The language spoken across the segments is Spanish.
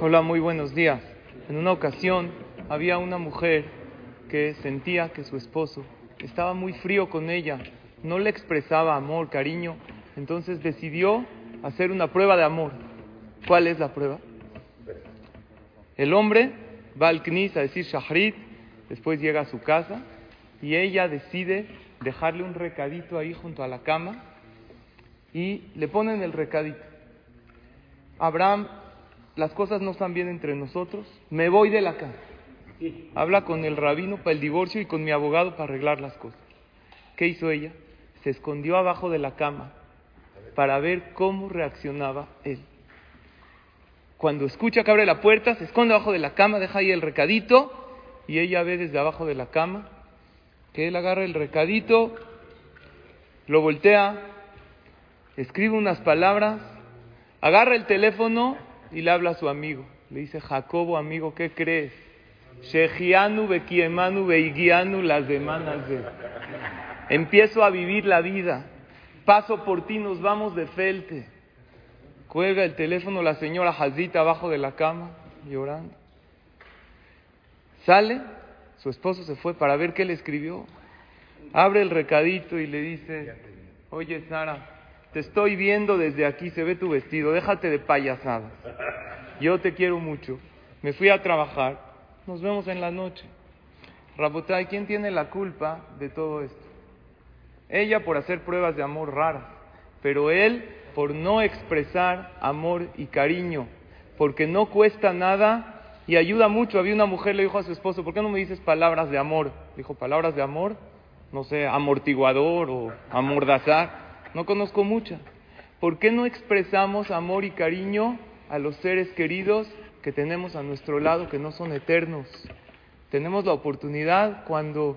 Hola, muy buenos días. En una ocasión había una mujer que sentía que su esposo estaba muy frío con ella, no le expresaba amor, cariño, entonces decidió hacer una prueba de amor. ¿Cuál es la prueba? El hombre va al Knis a decir Shahrit, después llega a su casa y ella decide dejarle un recadito ahí junto a la cama y le ponen el recadito. Abraham las cosas no están bien entre nosotros, me voy de la casa. Habla con el rabino para el divorcio y con mi abogado para arreglar las cosas. ¿Qué hizo ella? Se escondió abajo de la cama para ver cómo reaccionaba él. Cuando escucha que abre la puerta, se esconde abajo de la cama, deja ahí el recadito y ella ve desde abajo de la cama que él agarra el recadito, lo voltea, escribe unas palabras, agarra el teléfono y le habla a su amigo. Le dice, Jacobo, amigo, ¿qué crees? Shejianu bekiemanu beigianu las semanas de. Empiezo a vivir la vida. Paso por ti, nos vamos de felte. Cuelga el teléfono la señora Hazita abajo de la cama, llorando. Sale, su esposo se fue para ver qué le escribió. Abre el recadito y le dice, oye Sara, te estoy viendo desde aquí, se ve tu vestido, déjate de payasadas. Yo te quiero mucho. Me fui a trabajar, nos vemos en la noche. Rabotay, ¿quién tiene la culpa de todo esto? Ella por hacer pruebas de amor raras, pero él por no expresar amor y cariño, porque no cuesta nada y ayuda mucho. Había una mujer, le dijo a su esposo, ¿por qué no me dices palabras de amor? Dijo, palabras de amor, no sé, amortiguador o amordazar. No conozco muchas. ¿Por qué no expresamos amor y cariño a los seres queridos que tenemos a nuestro lado, que no son eternos? Tenemos la oportunidad cuando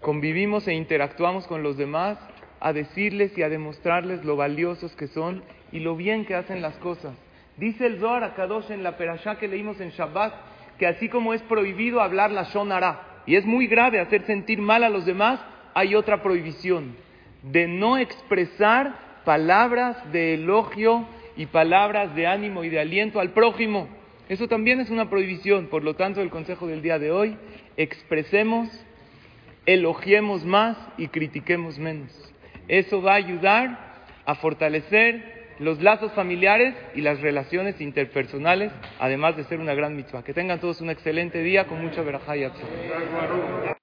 convivimos e interactuamos con los demás a decirles y a demostrarles lo valiosos que son y lo bien que hacen las cosas. Dice el Zohar a Kadosh en la perashá que leímos en Shabbat que así como es prohibido hablar la Shonara y es muy grave hacer sentir mal a los demás, hay otra prohibición de no expresar palabras de elogio y palabras de ánimo y de aliento al prójimo. Eso también es una prohibición. Por lo tanto, el consejo del día de hoy, expresemos, elogiemos más y critiquemos menos. Eso va a ayudar a fortalecer los lazos familiares y las relaciones interpersonales, además de ser una gran mitzvah. Que tengan todos un excelente día con mucha verajá y acción.